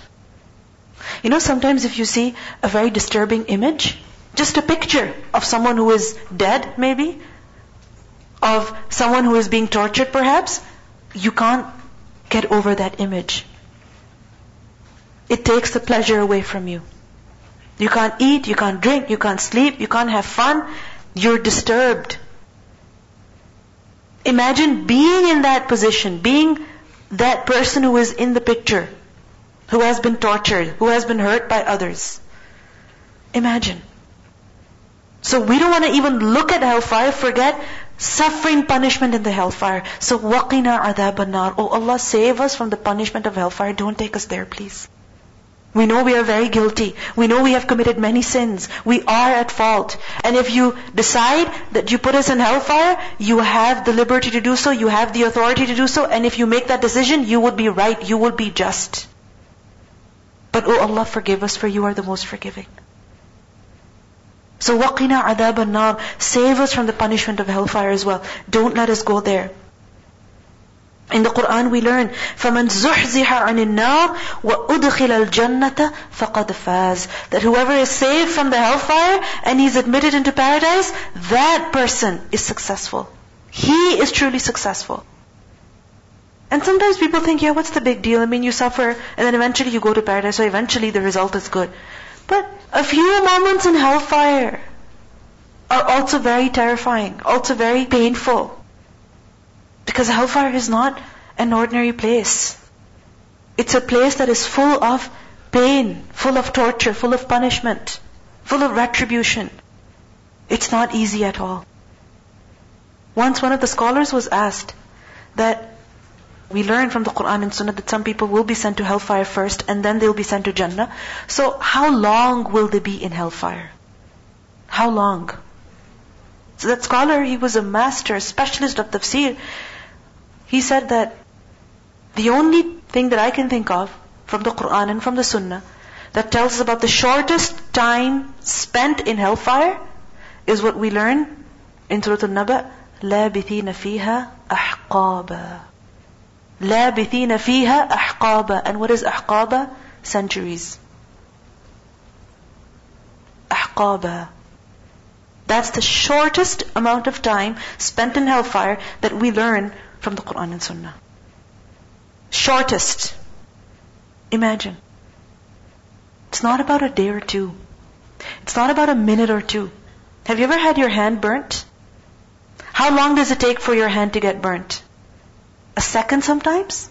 You know, sometimes if you see a very disturbing image, just a picture of someone who is dead, maybe, of someone who is being tortured perhaps, you can't get over that image. It takes the pleasure away from you. You can't eat, you can't drink, you can't sleep, you can't have fun. You're disturbed. Imagine being in that position, being that person who is in the picture, who has been tortured, who has been hurt by others. Imagine. So we don't want to even look at hellfire, forget suffering punishment in the hellfire. So waqina adab nar. Oh Allah, save us from the punishment of hellfire. Don't take us there, please. We know we are very guilty. We know we have committed many sins. We are at fault. And if you decide that you put us in hellfire, you have the liberty to do so, you have the authority to do so, and if you make that decision, you would be right, you would be just. But oh Allah, forgive us, for you are the most forgiving. So waqina adab an-nar. Save us from the punishment of hellfire as well. Don't let us go there. In the Quran we learn, فَمَنْ زُحْزِحَ عَنِ النَّارِ وَأُدْخِلَ الْجَنَّةَ فَقَدْ فَازَ That whoever is saved from the hellfire and he's admitted into paradise, that person is successful. He is truly successful. And sometimes people think, yeah, what's the big deal? I mean, you suffer and then eventually you go to paradise, so eventually the result is good. But a few moments in hellfire are also very terrifying, also very painful. Because hellfire is not an ordinary place. It's a place that is full of pain, full of torture, full of punishment, full of retribution. It's not easy at all. Once one of the scholars was asked that we learn from the Quran and Sunnah that some people will be sent to hellfire first and then they'll be sent to Jannah. So how long will they be in hellfire? How long? So that scholar, he was a master, a specialist of tafsir. He said that the only thing that I can think of from the Quran and from the Sunnah that tells us about the shortest time spent in hellfire is what we learn in Surah Al-Naba, لَابِثِينَ فِيهَا أَحْقَابًا لَابِثِينَ فِيهَا أَحْقَابًا And what is أحقابا? Centuries. أحقابا. That's the shortest amount of time spent in hellfire that we learn from the Quran and Sunnah. Shortest. Imagine. It's not about a day or two. It's not about a minute or two. Have you ever had your hand burnt? How long does it take for your hand to get burnt? A second sometimes?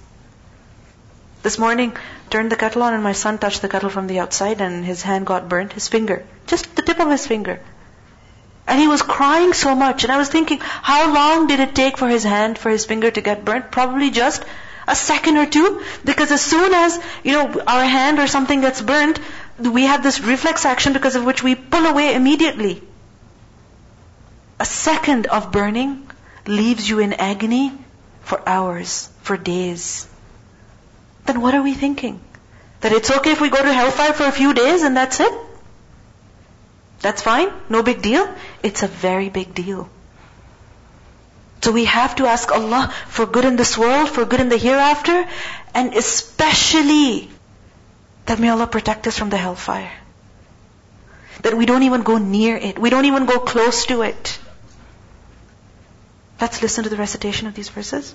This morning, turned the kettle on and my son touched the kettle from the outside and his hand got burnt, his finger. Just the tip of his finger. And he was crying so much. And I was thinking, how long did it take for his hand, for his finger to get burnt? Probably just a second or two. Because as soon as, you know, our hand or something gets burnt, we have this reflex action because of which we pull away immediately. A second of burning leaves you in agony for hours, for days. Then what are we thinking? That it's okay if we go to hellfire for a few days and that's it? That's fine, no big deal. It's a very big deal. So we have to ask Allah for good in this world, for good in the hereafter, and especially that may Allah protect us from the hellfire. That we don't even go near it. We don't even go close to it. Let's listen to the recitation of these verses.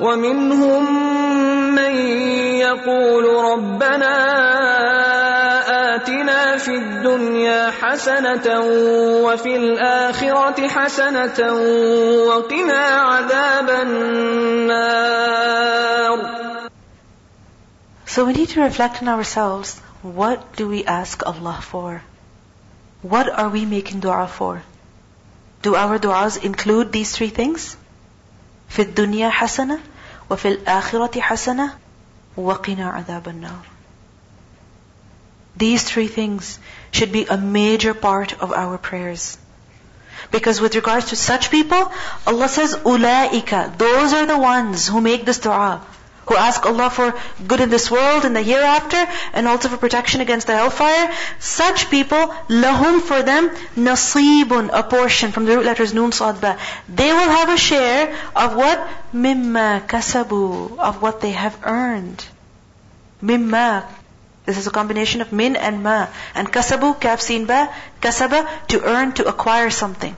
ومنهم من يقول ربنا آتنا في الدنيا حسنة وفي الآخرة حسنة وقنا عذاب النار So we need to reflect on ourselves. What do we ask Allah for? What are we making dua for? Do our du'as include these three things? في الدنيا حسنة وفي الآخرة حسنة وقنا عذاب النار These three things should be a major part of our prayers. Because with regards to such people, Allah says, Ulaika, those are the ones who make this dua. who ask Allah for good in this world and the hereafter, and also for protection against the hellfire, such people, lahum for them, nasibun, a portion from the root letters nun sad ba. They will have a share of what? Mimma kasabu, of what they have earned. Mimma. This is a combination of min and ma. And kasabu, kaf sin ba, kasaba, to earn, to acquire something.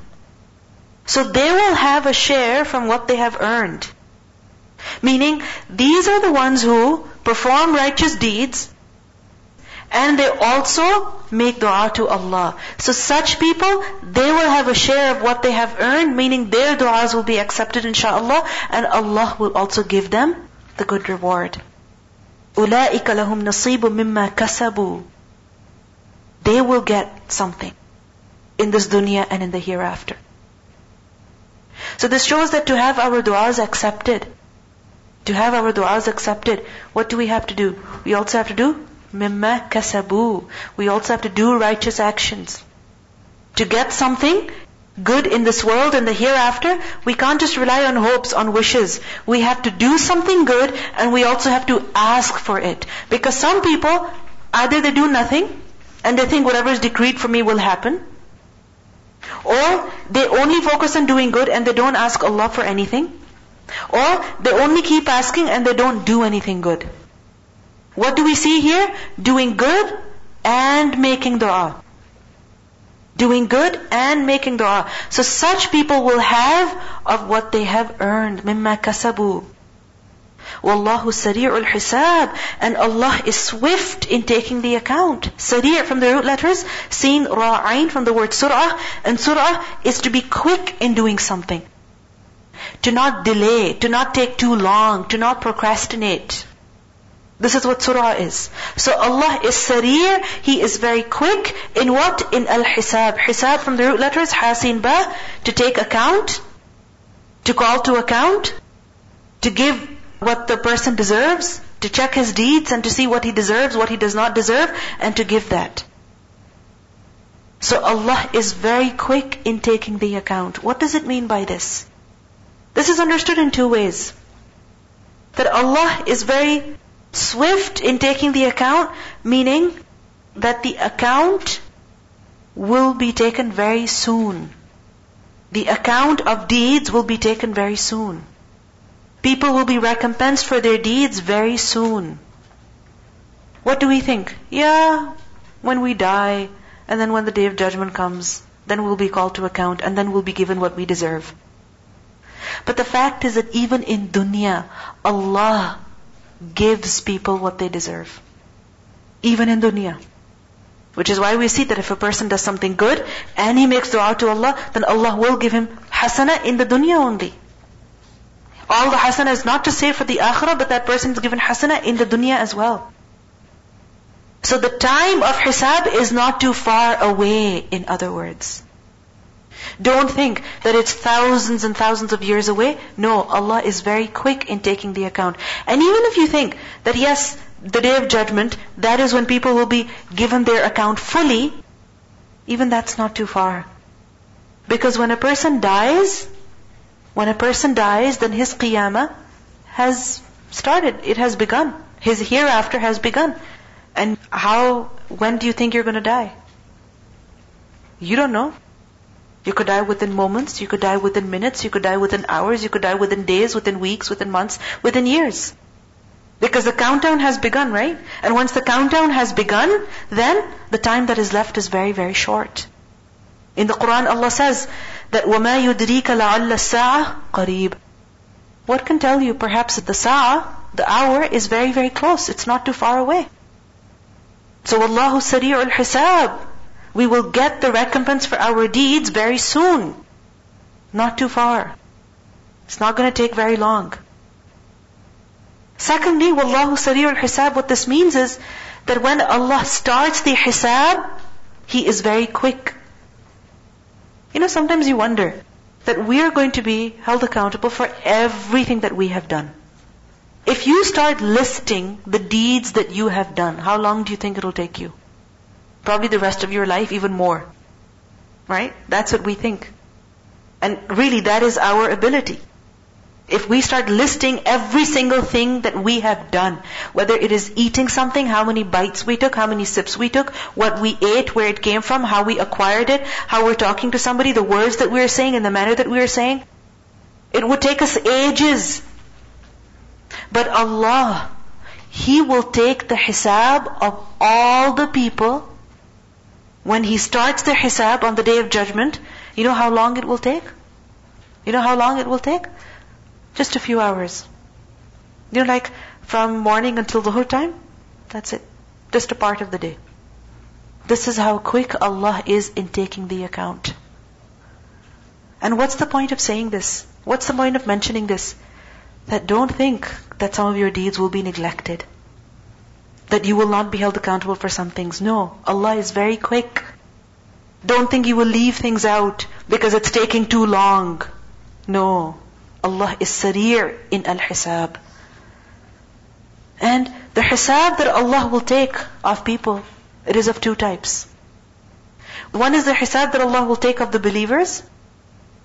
So they will have a share from what they have earned. Meaning, these are the ones who perform righteous deeds and they also make dua to Allah. So such people, they will have a share of what they have earned, meaning their du'as will be accepted inshaAllah, and Allah will also give them the good reward. أُولَٰئِكَ لَهُمْ نَصِيبٌ مِمَّا كَسَبُوا They will get something in this dunya and in the hereafter. So this shows that to have our du'as accepted, to have our du'as accepted, what do we have to do? We also have to do mimma kasabu. We also have to do righteous actions. To get something good in this world and the hereafter, we can't just rely on hopes, on wishes. We have to do something good and we also have to ask for it. Because some people, either they do nothing and they think whatever is decreed for me will happen, or they only focus on doing good and they don't ask Allah for anything. Or they only keep asking and they don't do anything good. What do we see here? Doing good and making dua. Doing good and making dua. So such people will have of what they have earned. Mimma kasabu. Wallahu sari'ul hisab. And Allah is swift in taking the account. Sari' from the root letters, seen ra'ain from the word surah. And surah is to be quick in doing something. To not delay, to not take too long, to not procrastinate. This is what surah is. So Allah is sarir, He is very quick in what? In al-hisab. Hisab from the root letters, hasin ba, to take account, to call to account, to give what the person deserves, to check his deeds and to see what he deserves, what he does not deserve, and to give that. So Allah is very quick in taking the account. What does it mean by this? This is understood in two ways. That Allah is very swift in taking the account, meaning that the account will be taken very soon. The account of deeds will be taken very soon. People will be recompensed for their deeds very soon. What do we think? Yeah, when we die, and then when the day of judgment comes, then we'll be called to account, and then we'll be given what we deserve. But the fact is that even in dunya, Allah gives people what they deserve. Even in dunya. Which is why we see that if a person does something good and he makes dua to Allah, then Allah will give him hasana in the dunya only. All the hasana is not to say for the akhirah, but that person is given hasana in the dunya as well. So the time of hisab is not too far away, in other words. Don't think that it's thousands and thousands of years away. No, Allah is very quick in taking the account. And even if you think that yes, the day of judgment, that is when people will be given their account fully, even that's not too far. Because when a person dies, when a person dies, then his qiyamah has started. It has begun. His hereafter has begun. And how, when do you think you're going to die? You don't know. You could die within moments, you could die within minutes, you could die within hours, you could die within days, within weeks, within months, within years. Because the countdown has begun, right? And once the countdown has begun, then the time that is left is very, very short. In the Quran, Allah says that وَمَا يُدْرِيكَ لَعَلَّ السَّاعَةِ قَرِيبٌ What can tell you perhaps that the sa'ah, the hour, is very, very close. It's not too far away. So وَاللَّهُ سَرِيعُ الْحِسَابِ we will get the recompense for our deeds very soon. Not too far. It's not going to take very long. Secondly, Wallahu Sari'ul Hisab, what this means is that when Allah starts the Hisab, He is very quick. You know, sometimes you wonder that we are going to be held accountable for everything that we have done. If you start listing the deeds that you have done, how long do you think it'll take you? Probably the rest of your life, even more. Right? That's what we think. And really, that is our ability. If we start listing every single thing that we have done, whether it is eating something, how many bites we took, how many sips we took, what we ate, where it came from, how we acquired it, how we're talking to somebody, the words that we're saying, and the manner that we're saying, it would take us ages. But Allah, He will take the hisab of all the people. When He starts the hisab on the day of judgment, you know how long it will take? You know how long it will take? Just a few hours. You know, like from morning until the whole time? That's it. Just a part of the day. This is how quick Allah is in taking the account. And what's the point of saying this? What's the point of mentioning this? That don't think that some of your deeds will be neglected. That you will not be held accountable for some things. No. Allah is very quick. Don't think you will leave things out because it's taking too long. No. Allah is sarir in al-hisab. And the hisab that Allah will take of people, it is of two types. One is the hisab that Allah will take of the believers,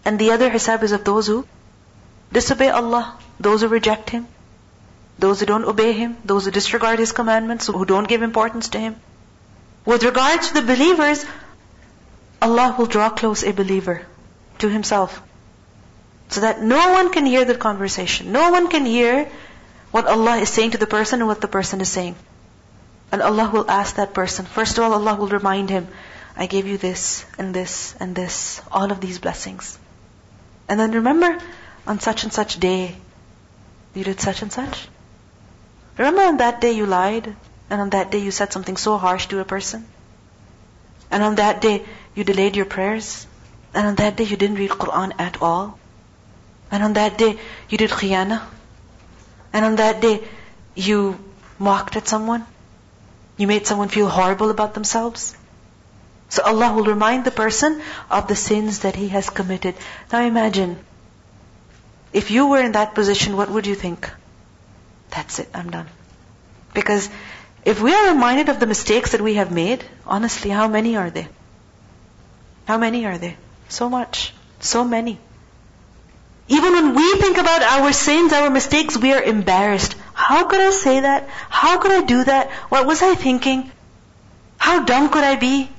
and the other hisab is of those who disobey Allah, those who reject Him, those who don't obey Him, those who disregard His commandments, who don't give importance to Him. With regard to the believers, Allah will draw close a believer to Himself. So that no one can hear the conversation. No one can hear what Allah is saying to the person and what the person is saying. And Allah will ask that person. First of all, Allah will remind him, I gave you this and this and this, all of these blessings. And then remember, on such and such day, you did such and such. Remember on that day you lied, and on that day you said something so harsh to a person. And on that day you delayed your prayers, and on that day you didn't read Quran at all. And on that day, you did khiyana. And on that day, you mocked at someone. You made someone feel horrible about themselves. So Allah will remind the person of the sins that he has committed. Now imagine, if you were in that position, what would you think? That's it, I'm done. Because if we are reminded of the mistakes that we have made, honestly, how many are there? How many are there? So much. So many. Even when we think about our sins, our mistakes, we are embarrassed. How could I say that? How could I do that? What was I thinking? How dumb could I be?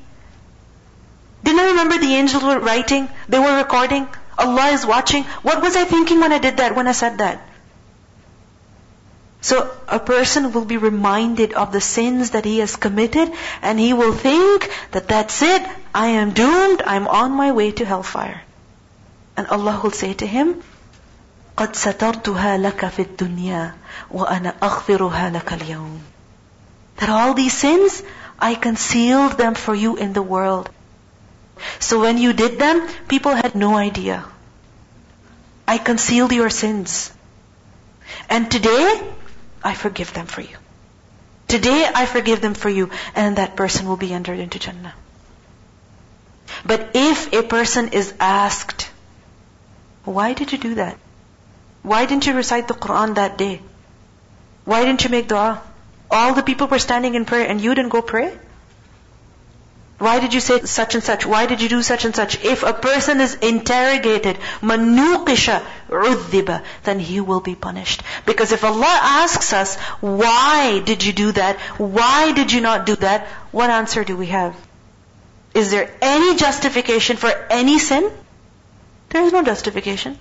Didn't I remember the angels were writing? They were recording. Allah is watching. What was I thinking when I did that, when I said that? So a person will be reminded of the sins that he has committed and he will think that that's it, I am doomed, I'm on my way to hellfire. And Allah will say to him, قد سترتها لك في الدنيا وأنا أغفرها لك اليوم. That all these sins, I concealed them for you in the world. So when you did them, people had no idea. I concealed your sins. And today, I forgive them for you. Today, I forgive them for you, and that person will be entered into Jannah. But if a person is asked, why did you do that? Why didn't you recite the Quran that day? Why didn't you make dua? All the people were standing in prayer and you didn't go pray? Why did you say such and such? Why did you do such and such? If a person is interrogated, manukisha udhiba, then he will be punished. Because if Allah asks us, why did you do that? Why did you not do that? What answer do we have? Is there any justification for any sin? There is no justification.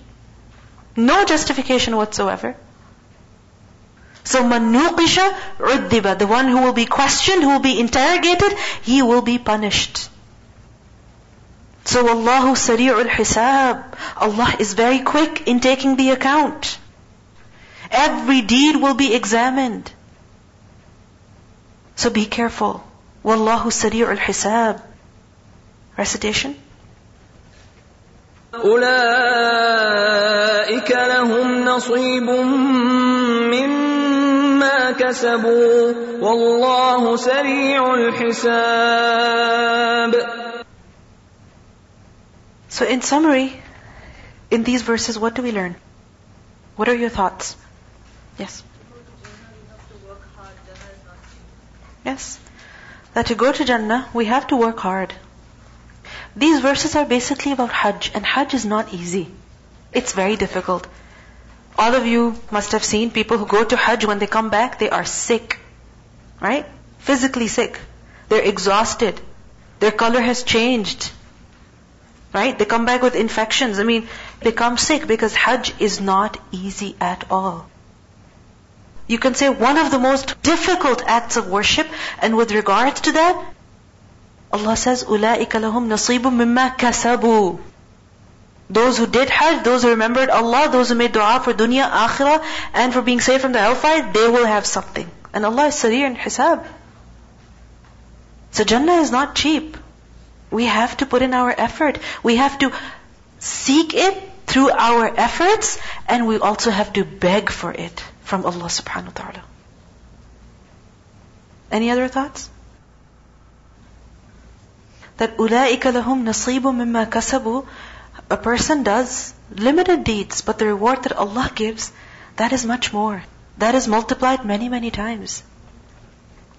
No justification whatsoever. So manuqisha uddiba, the one who will be questioned, who will be interrogated, he will be punished. So Allahu sari'ul hisab. Allah is very quick in taking the account. Every deed will be examined. So be careful. Wallahu sari'ul hisab. Recitation. أولئك لهم نصيب مما كسبوا والله سريع الحساب So in summary, in these verses, what do we learn? What are your thoughts? Yes. Yes. That to go to Jannah, we have to work hard. These verses are basically about Hajj, and Hajj is not easy. It's very difficult. All of you must have seen people who go to Hajj, when they come back, they are sick. Right? Physically sick. They're exhausted. Their color has changed. Right? They come back with infections. I mean, they come sick because Hajj is not easy at all. You can say one of the most difficult acts of worship, and with regards to that, Allah says, أُولَٰئِكَ لَهُمْ نَصِيبٌ مِمَّا كَسَبُوا Those who did Hajj, those who remembered Allah, those who made dua for dunya, akhirah, and for being saved from the hellfire, they will have something. And Allah is Sarir and Hisab. So Jannah is not cheap. We have to put in our effort. We have to seek it through our efforts, and we also have to beg for it from Allah subhanahu wa ta'ala. Any other thoughts? That أُولَٰئِكَ لَهُمْ نَصِيبٌ مِمَّا كَسَبُوا a person does limited deeds, but the reward that Allah gives, that is much more. That is multiplied many, many times.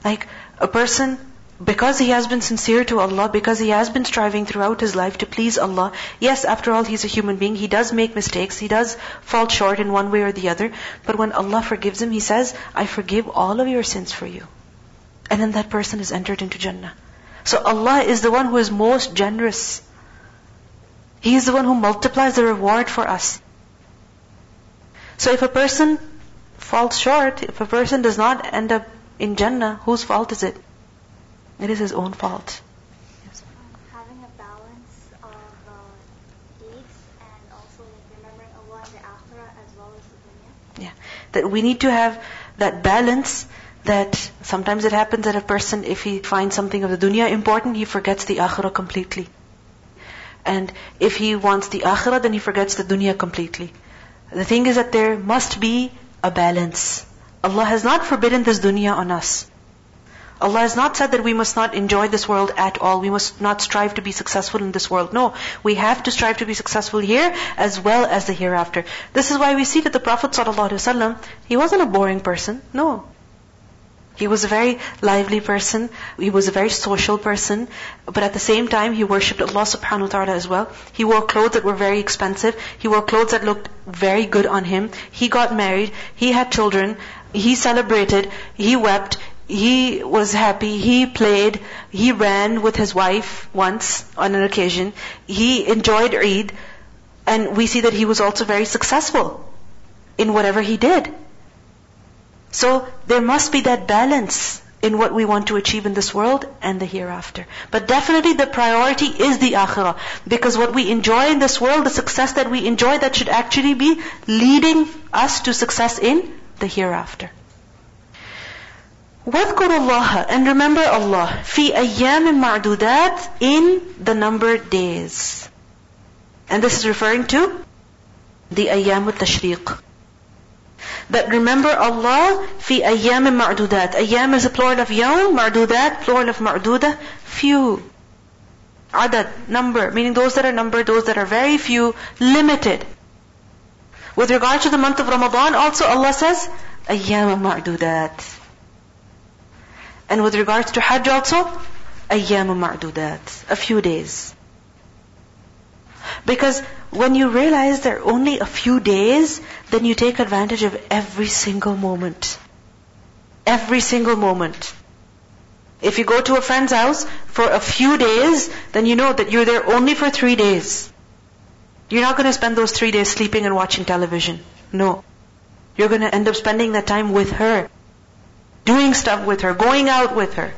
Like a person because he has been sincere to Allah, because he has been striving throughout his life to please Allah, yes, after all, he's a human being, he does make mistakes, he does fall short in one way or the other, but when Allah forgives him, he says, I forgive all of your sins for you. And then that person is entered into Jannah. So Allah is the one who is most generous. He is the one who multiplies the reward for us. So if a person falls short, if a person does not end up in Jannah, whose fault is it? It is his own fault. Yes. Having a balance of uh, deeds and also like remembering Allah in the akhirah as well as the dunya. Yeah. That we need to have that balance that sometimes it happens that a person, if he finds something of the dunya important, he forgets the akhirah completely. And if he wants the akhirah, then he forgets the dunya completely. The thing is that there must be a balance. Allah has not forbidden this dunya on us. Allah has not said that we must not enjoy this world at all. We must not strive to be successful in this world. No. We have to strive to be successful here as well as the hereafter. This is why we see that the Prophet ﷺ, he wasn't a boring person. No. He was a very lively person. He was a very social person. But at the same time, he worshipped Allah subhanahu wa ta'ala as well. He wore clothes that were very expensive. He wore clothes that looked very good on him. He got married. He had children. He celebrated. He wept he was happy, he played, he ran with his wife once on an occasion, he enjoyed Eid, and we see that he was also very successful in whatever he did. So there must be that balance in what we want to achieve in this world and the hereafter. But definitely the priority is the akhirah. Because what we enjoy in this world, the success that we enjoy, that should actually be leading us to success in the hereafter. وَاذْكُرُ اللَّهَ And remember Allah في أيام معدودات in the numbered days. And this is referring to the أيام التشريق. But remember Allah fi ayyam ma'dudat. Ayyam is a plural of yawm, ma'dudat, plural of ma'dudah, few. Adad, number, meaning those that are numbered, those that are very few, limited. With regard to the month of Ramadan, also Allah says, ayyam ma'dudat. And with regards to Hajj also, ayyam ma'dudat, a few days. Because when you realize there are only a few days, then you take advantage of every single moment. Every single moment. If you go to a friend's house for a few days, then you know that you're there only for three days. You're not going to spend those three days sleeping and watching television. No. You're going to end up spending that time with her doing stuff with her, going out with her.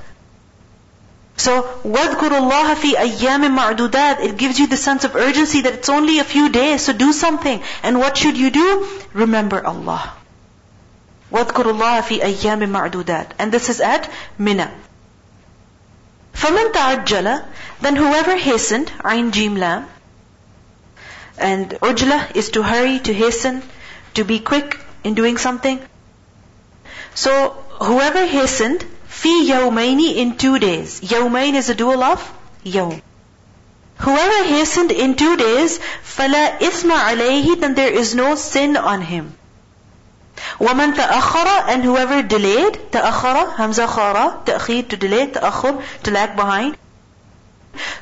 So, وَاذْكُرُ اللَّهَ فِي أَيَّامٍ مَعْدُودَاتٍ It gives you the sense of urgency that it's only a few days, so do something. And what should you do? Remember Allah. وَاذْكُرُ اللَّهَ فِي أَيَّامٍ مَعْدُودَاتٍ And this is at Mina. فَمَنْ تَعَجَّلَ Then whoever hastened, Ain Jim Lam, and ujla is to hurry, to hasten, to be quick in doing something. So whoever hastened, fi yawmaini in two days. Yawmain is a dual of yawm. Whoever hastened in two days, فَلَا إِثْمَ عَلَيْهِ Then there is no sin on him. وَمَنْ تَأَخَّرَ And whoever delayed, تَأَخَّرَ, Hamza khara, تأخير to delay, تأخر to lag behind.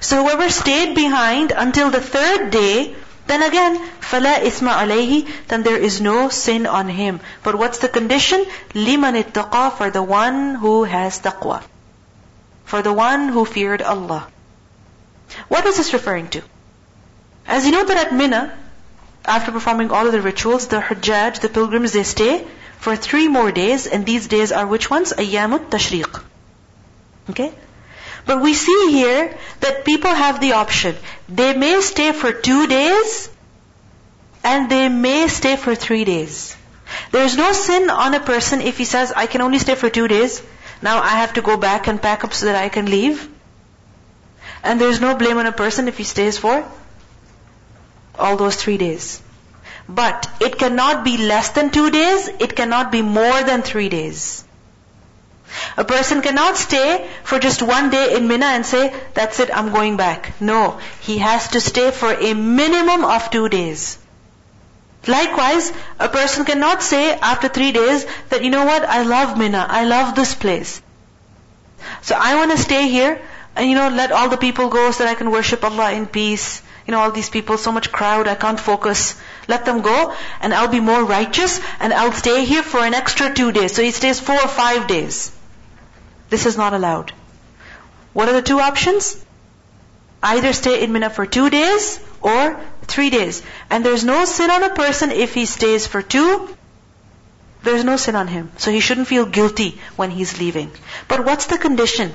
So whoever stayed behind until the third day, Then again, فَلَا إِثْمَ عَلَيْهِ Then there is no sin on him. But what's the condition? لِمَنِ اتَّقَى For the one who has taqwa. For the one who feared Allah. What is this referring to? As you know that at Mina, after performing all of the rituals, the Hujjaj, the pilgrims, they stay for three more days, and these days are which ones? Ayyamut Tashriq. Okay? But we see here that people have the option. They may stay for two days, and they may stay for three days. There's no sin on a person if he says, I can only stay for two days. Now I have to go back and pack up so that I can leave. And there's no blame on a person if he stays for all those three days. But it cannot be less than two days, it cannot be more than three days. A person cannot stay for just one day in Mina and say, that's it, I'm going back. No, he has to stay for a minimum of two days. Likewise, a person cannot say after three days that, you know what, I love Mina, I love this place. So I want to stay here and you know, let all the people go so that I can worship Allah in peace. You know, all these people, so much crowd, I can't focus. Let them go and I'll be more righteous and I'll stay here for an extra two days. So he stays four or five days. This is not allowed. What are the two options? Either stay in Mina for two days or three days. And there's no sin on a person if he stays for two. There's no sin on him. So he shouldn't feel guilty when he's leaving. But what's the condition?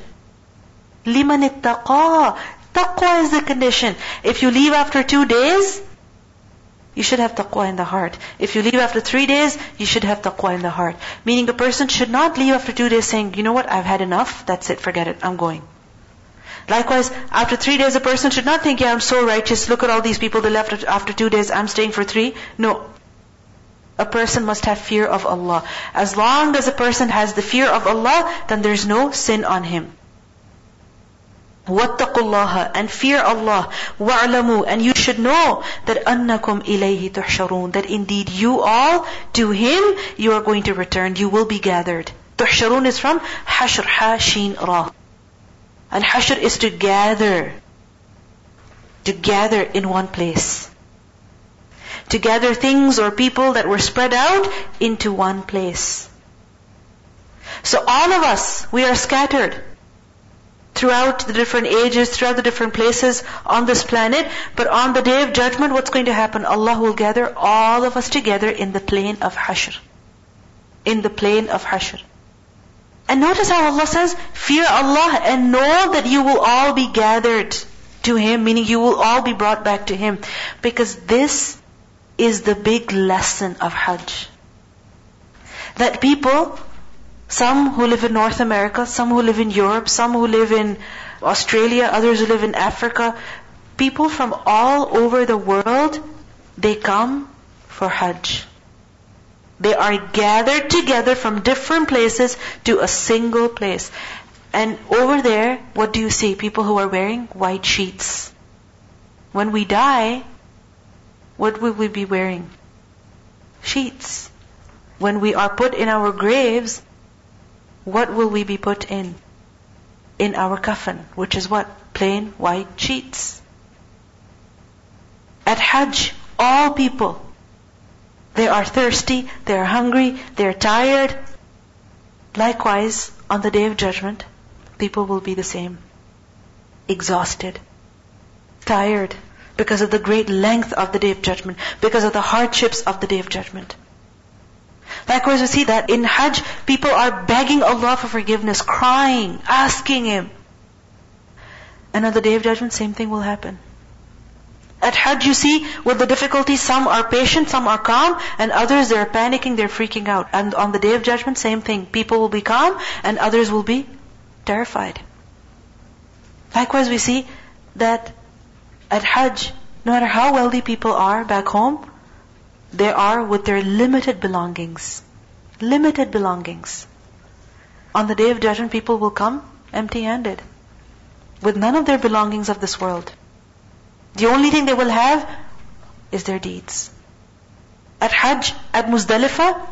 لِمَنِ اتَّقَى Taqwa is the condition. If you leave after two days, you should have taqwa in the heart. If you leave after three days, you should have taqwa in the heart. Meaning a person should not leave after two days saying, you know what, I've had enough, that's it, forget it, I'm going. Likewise, after three days, a person should not think, yeah, I'm so righteous, look at all these people, they left after two days, I'm staying for three. No. A person must have fear of Allah. As long as a person has the fear of Allah, then there's no sin on him وَاتَّقُوا اللَّهَ And fear Allah. وَاعْلَمُوا And you should know that أَنَّكُمْ إِلَيْهِ تُحْشَرُونَ That indeed you all, to Him, you are going to return. You will be gathered. تُحْشَرُونَ is from حَشْر, ha, sheen, ra. And hashr is to gather. To gather in one place. To gather things or people that were spread out into one place. So all of us, we are scattered throughout the different ages, throughout the different places on this planet. But on the day of judgment, what's going to happen? Allah will gather all of us together in the plain of Hashr. In the plain of Hashr. And notice how Allah says, fear Allah and know that you will all be gathered to Him, meaning you will all be brought back to Him. Because this is the big lesson of Hajj. That people some who live in North America, some who live in Europe, some who live in Australia, others who live in Africa. People from all over the world, they come for Hajj. They are gathered together from different places to a single place. And over there, what do you see? People who are wearing white sheets. When we die, what will we be wearing? Sheets. When we are put in our graves, what will we be put in? In our coffin, which is what? Plain white sheets. At Hajj, all people, they are thirsty, they are hungry, they are tired. Likewise, on the day of judgment, people will be the same. Exhausted, tired, because of the great length of the day of judgment, because of the hardships of the day of judgment. Likewise, we see that in Hajj, people are begging Allah for forgiveness, crying, asking Him. And on the Day of Judgment, same thing will happen. At Hajj, you see, with the difficulties, some are patient, some are calm, and others, they're panicking, they're freaking out. And on the Day of Judgment, same thing. People will be calm, and others will be terrified. Likewise, we see that at Hajj, no matter how wealthy people are back home, they are with their limited belongings. Limited belongings. On the day of judgment, people will come empty-handed. With none of their belongings of this world. The only thing they will have is their deeds. At Hajj, at Muzdalifah,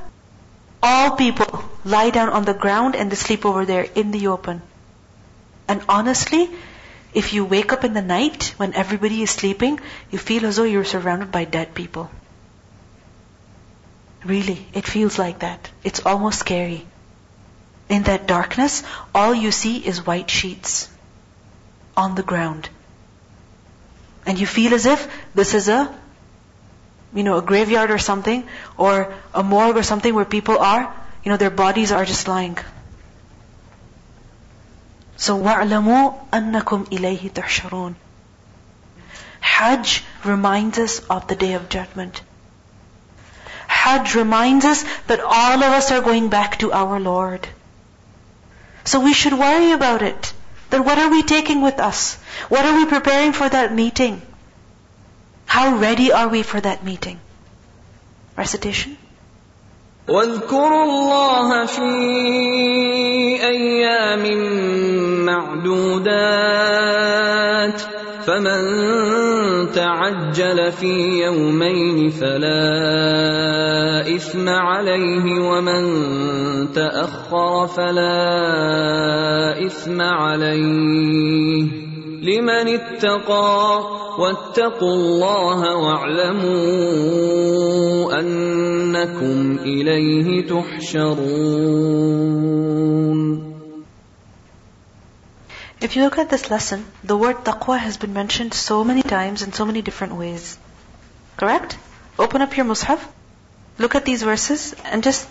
all people lie down on the ground and they sleep over there in the open. And honestly, If you wake up in the night when everybody is sleeping, you feel as though you're surrounded by dead people. Really, it feels like that. It's almost scary. In that darkness, all you see is white sheets on the ground. And you feel as if this is a, you know, a graveyard or something, or a morgue or something where people are, you know, their bodies are just lying. So وَاعْلَمُوا أَنَّكُمْ إِلَيْهِ تُحْشَرُونَ Hajj reminds us of the Day of Judgment. Hajj reminds us that all of us are going back to our Lord. So we should worry about it. Then what are we taking with us? What are we preparing for that meeting? How ready are we for that meeting? Recitation. واذكروا الله في ايام معدودات فمن تعجل في يومين فلا اثم عليه ومن تاخر فلا اثم عليه لمن اتقى واتقوا الله واعلموا انكم اليه تحشرون If you look at this lesson, the word taqwa has been mentioned so many times in so many different ways. Correct? Open up your mushaf, look at these verses, and just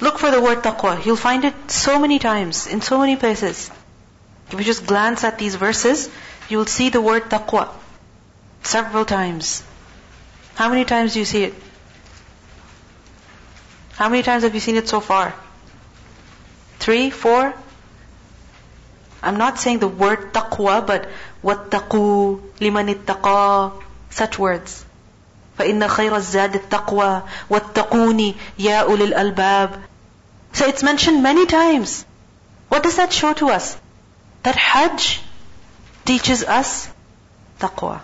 look for the word taqwa. You'll find it so many times, in so many places. If you just glance at these verses, you will see the word taqwa several times. How many times do you see it? How many times have you seen it so far? Three, four? I'm not saying the word taqwa, but wattaqu, liman ittaqa, such words. فإن خير الزاد التقوى واتقوني يا أولي الألباب. So it's mentioned many times. What does that show to us? That Hajj teaches us taqwa.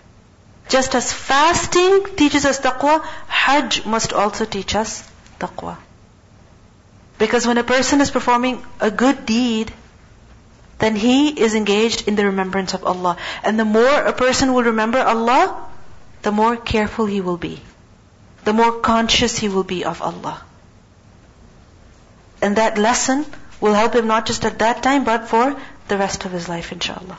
Just as fasting teaches us taqwa, Hajj must also teach us taqwa. Because when a person is performing a good deed, then he is engaged in the remembrance of Allah. And the more a person will remember Allah, the more careful he will be. The more conscious he will be of Allah. And that lesson will help him not just at that time, but for the rest of his life, inshallah.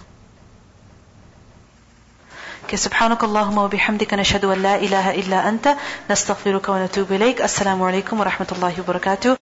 Okay, سبحانك اللهم وبحمدك نشهد أن لا إله إلا أنت نستغفرك ونتوب إليك السلام عليكم ورحمة الله وبركاته